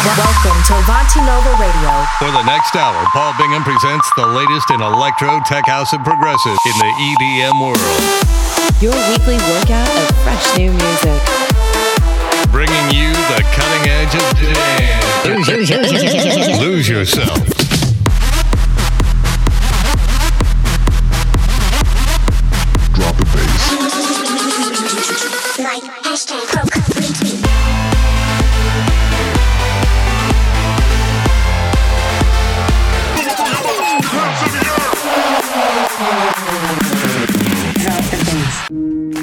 Welcome to Avanti Nova Radio. For the next hour, Paul Bingham presents the latest in electro, tech house, and progressive in the EDM world. Your weekly workout of fresh new music. Bringing you the cutting edge of dance. Lose yourself.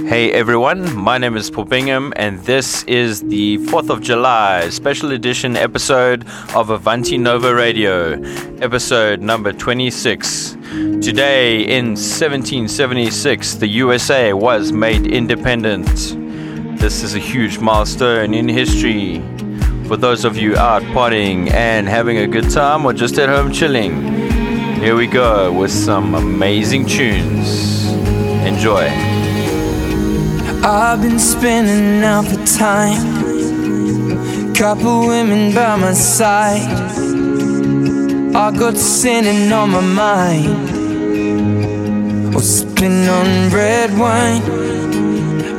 Hey everyone, my name is Paul Bingham, and this is the 4th of July special edition episode of Avanti Nova Radio, episode number 26. Today, in 1776, the USA was made independent. This is a huge milestone in history. For those of you out partying and having a good time or just at home chilling, here we go with some amazing tunes. Enjoy. I've been spinning out the time. Couple women by my side. I got sinning on my mind. Or sipping on red wine.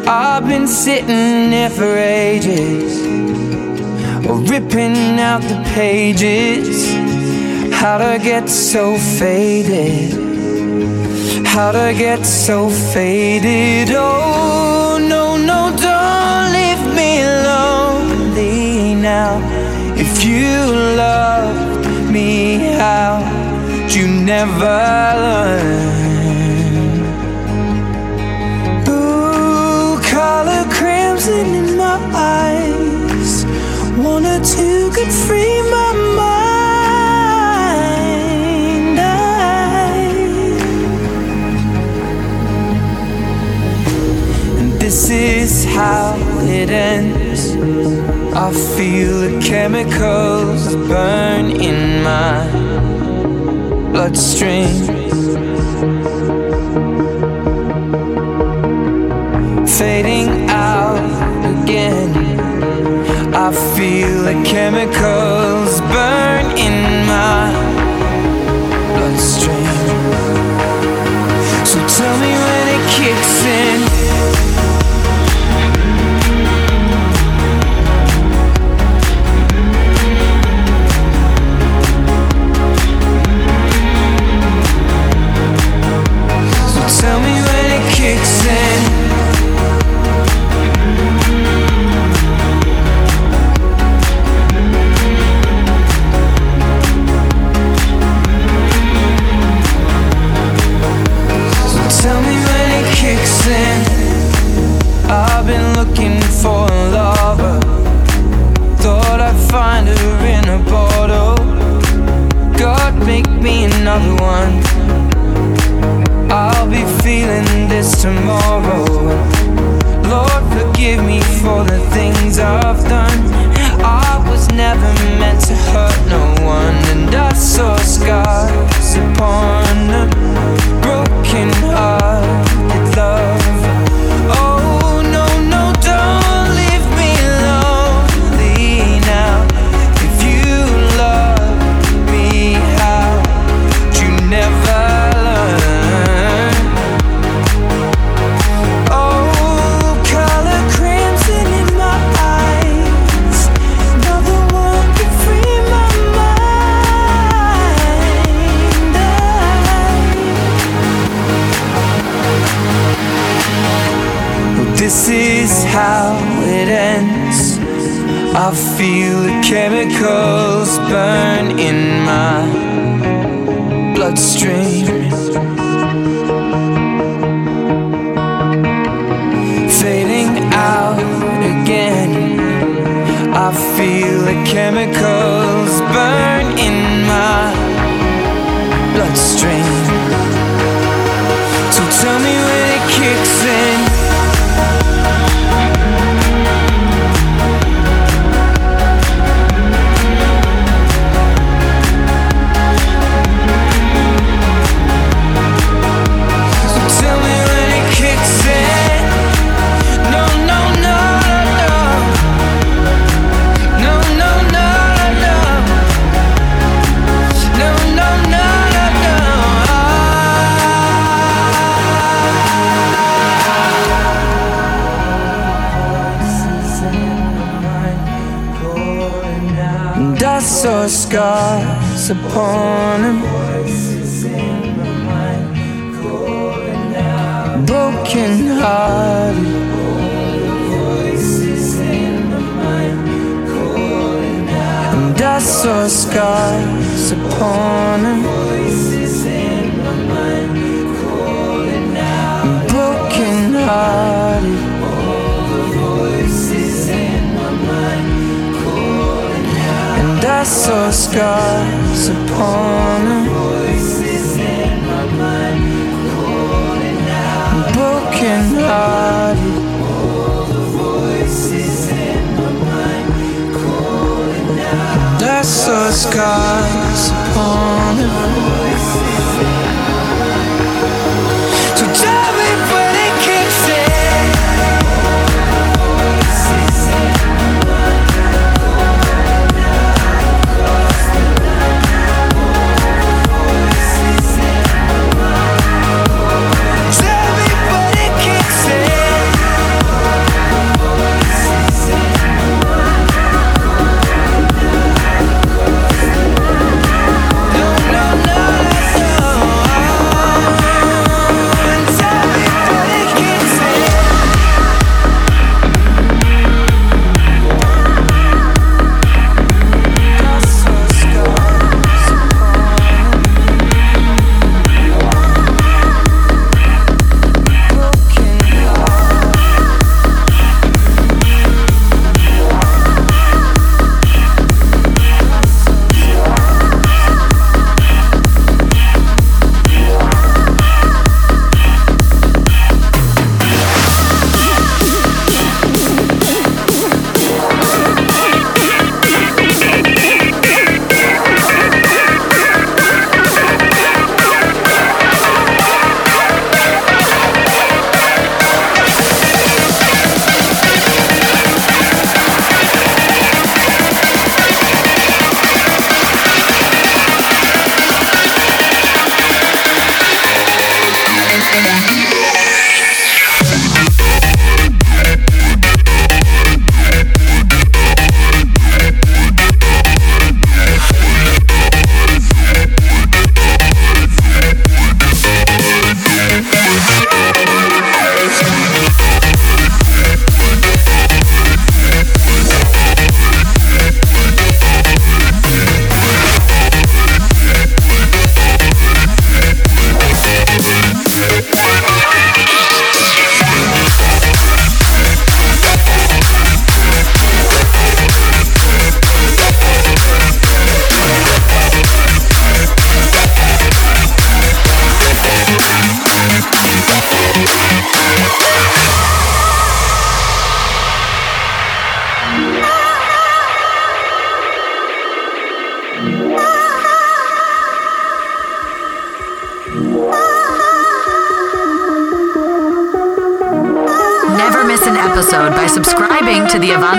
I've been sitting there for ages. Or ripping out the pages. How'd I get so faded? How'd I get so faded? Oh, you loved me, how'd you never learn?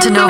To the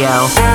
Radio.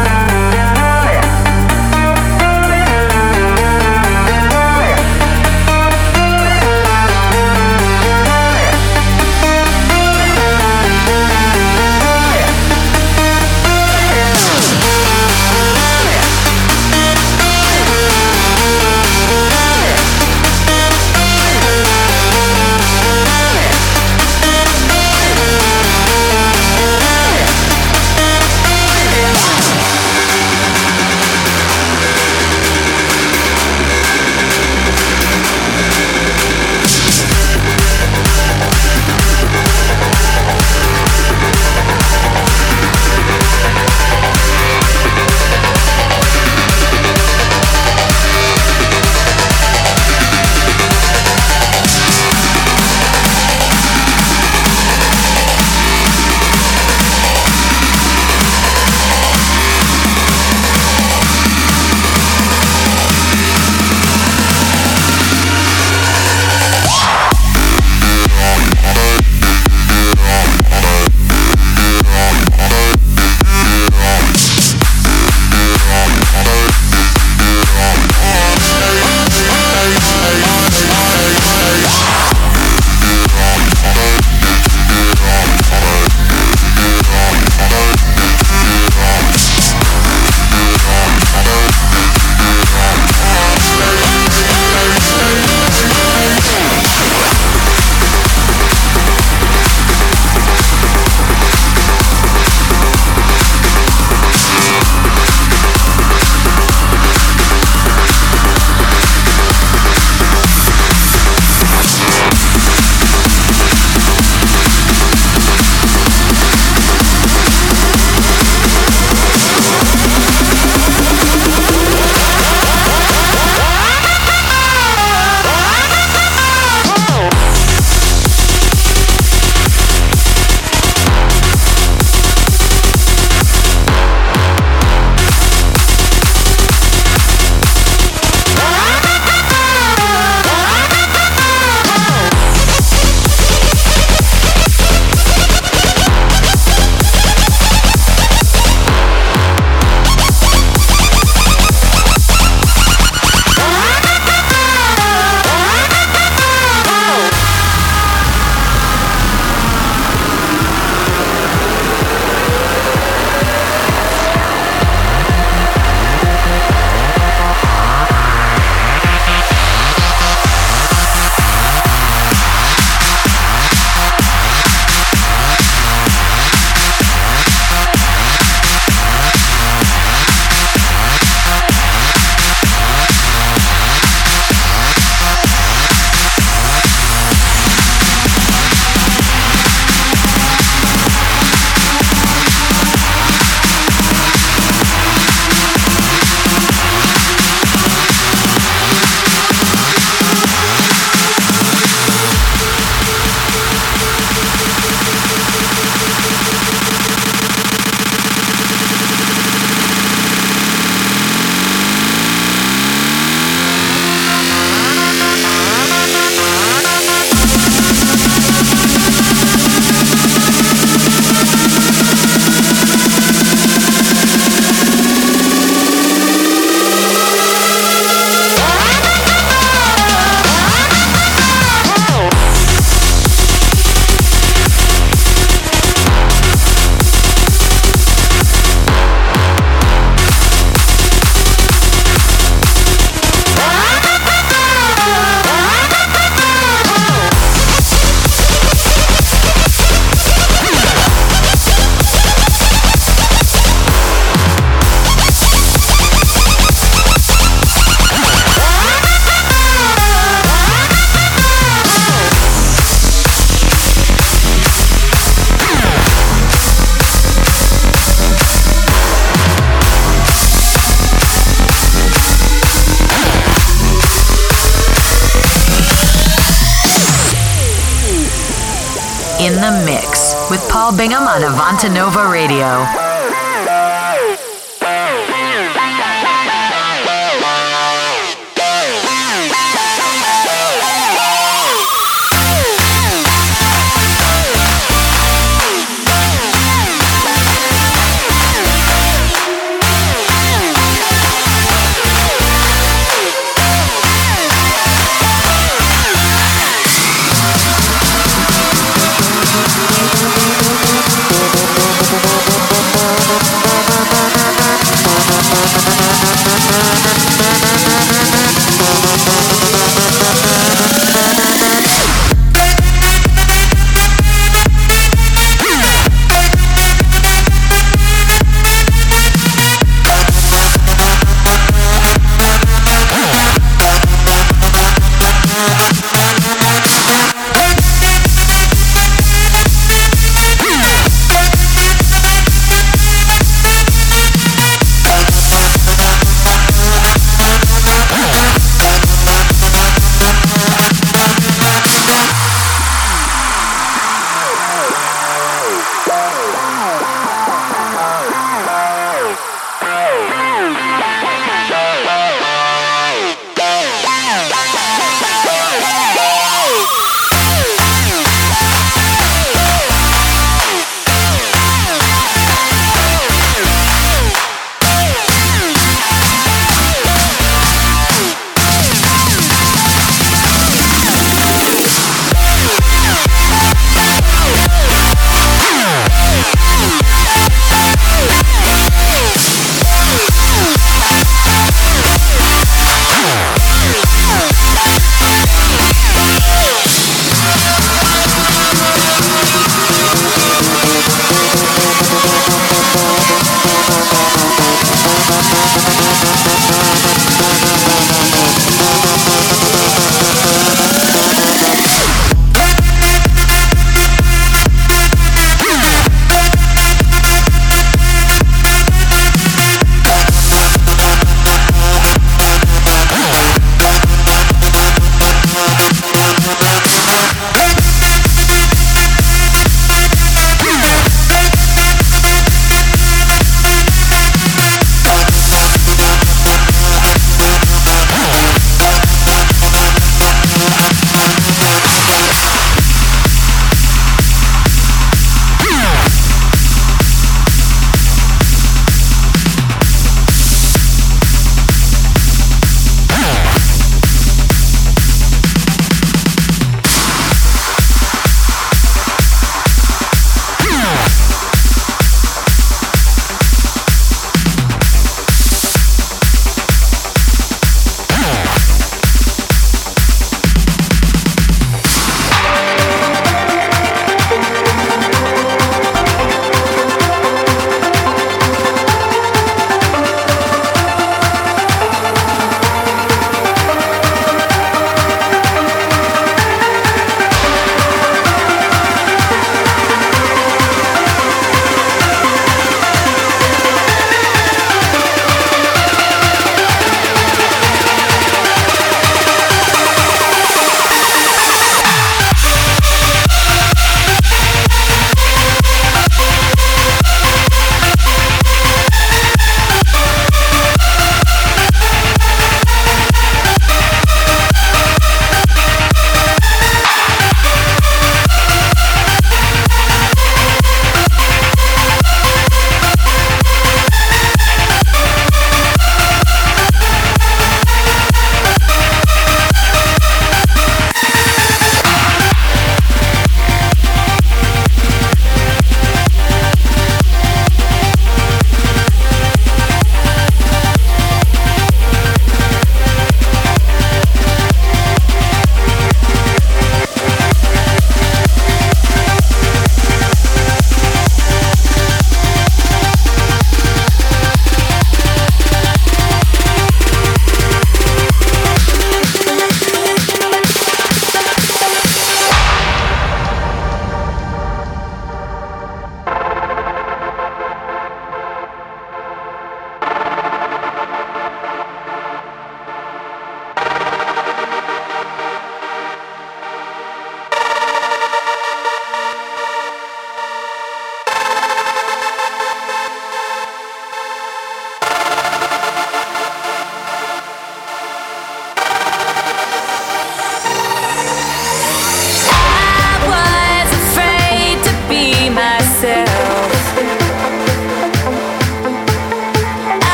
Paul Bingham on Avanti Nova Radio.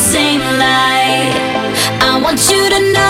same light. I want you to know.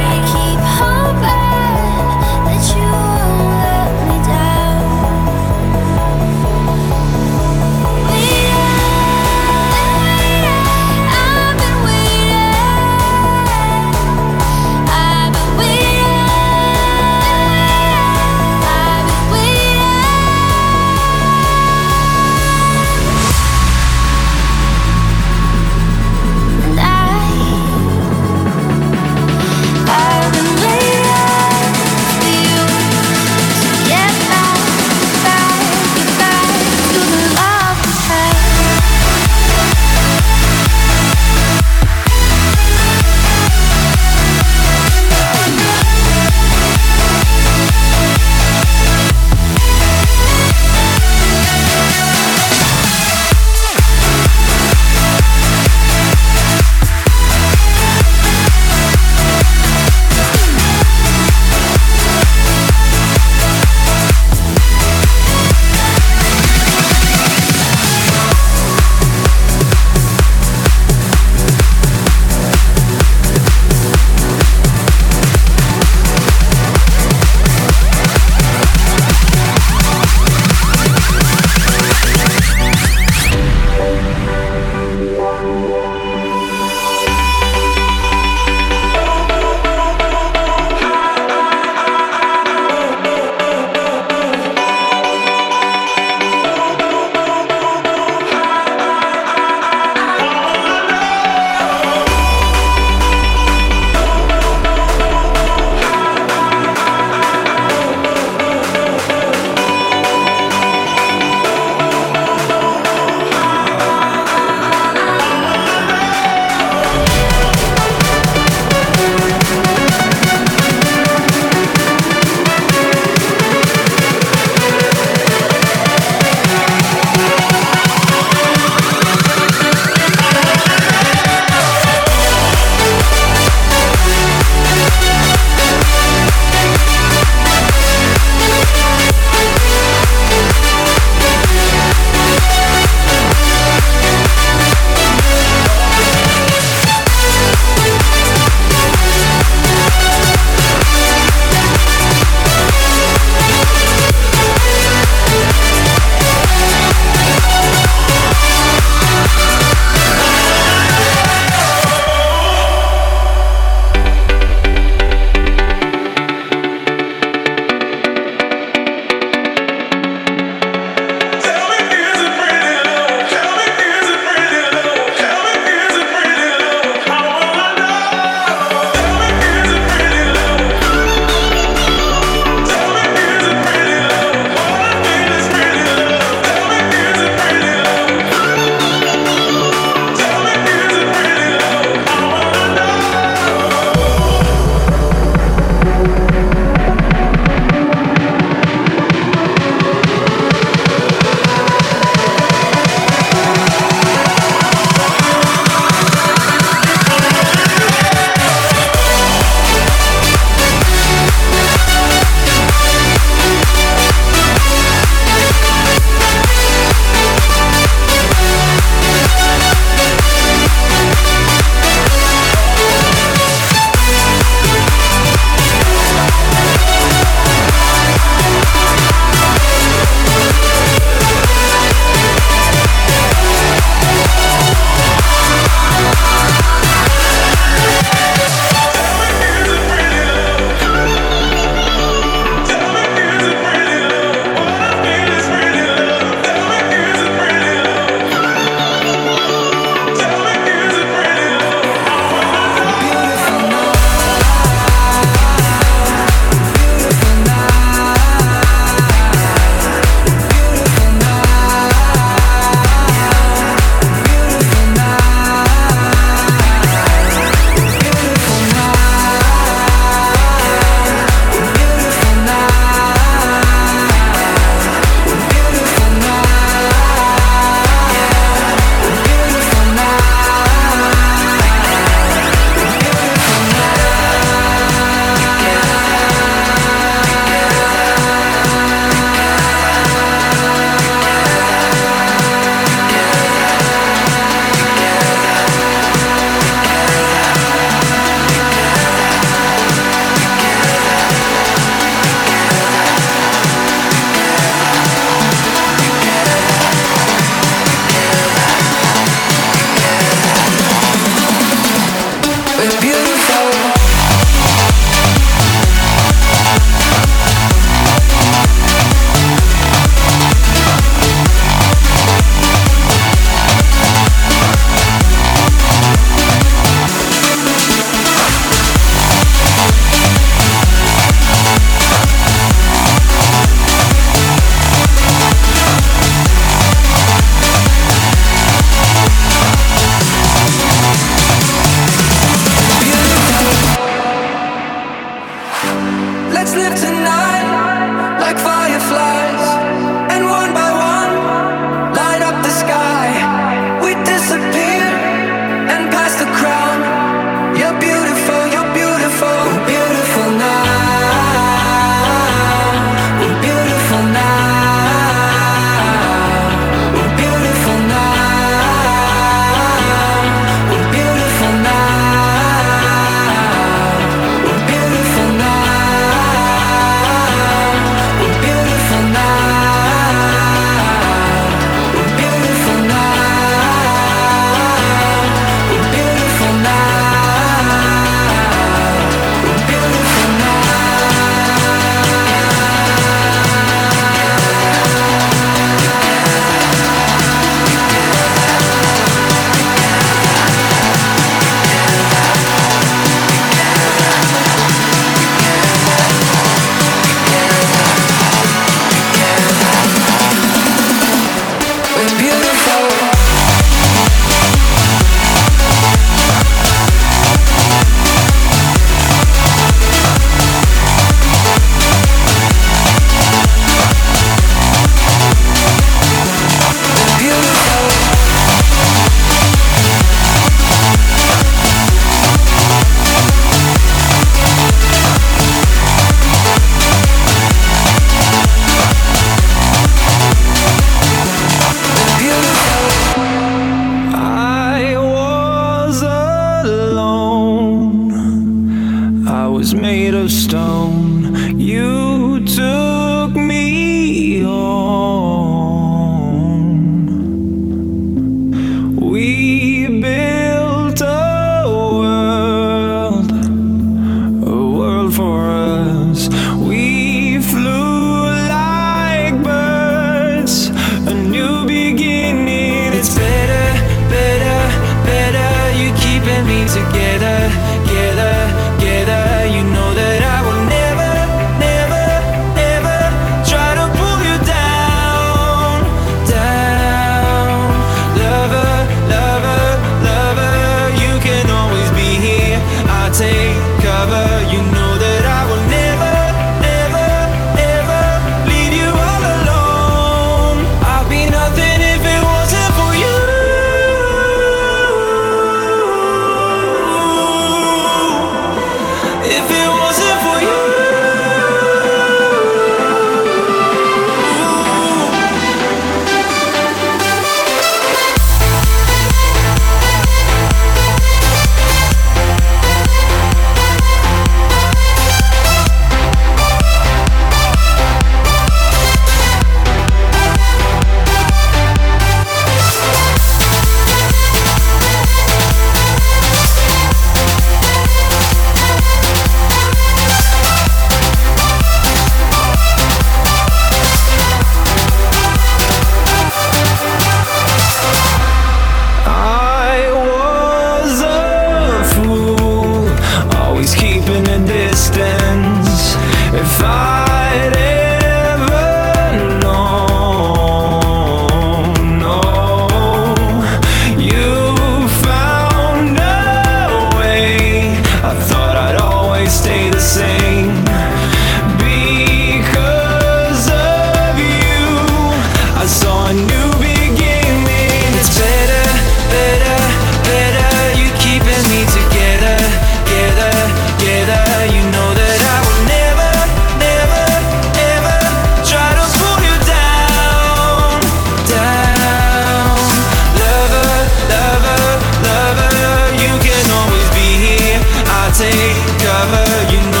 discover you know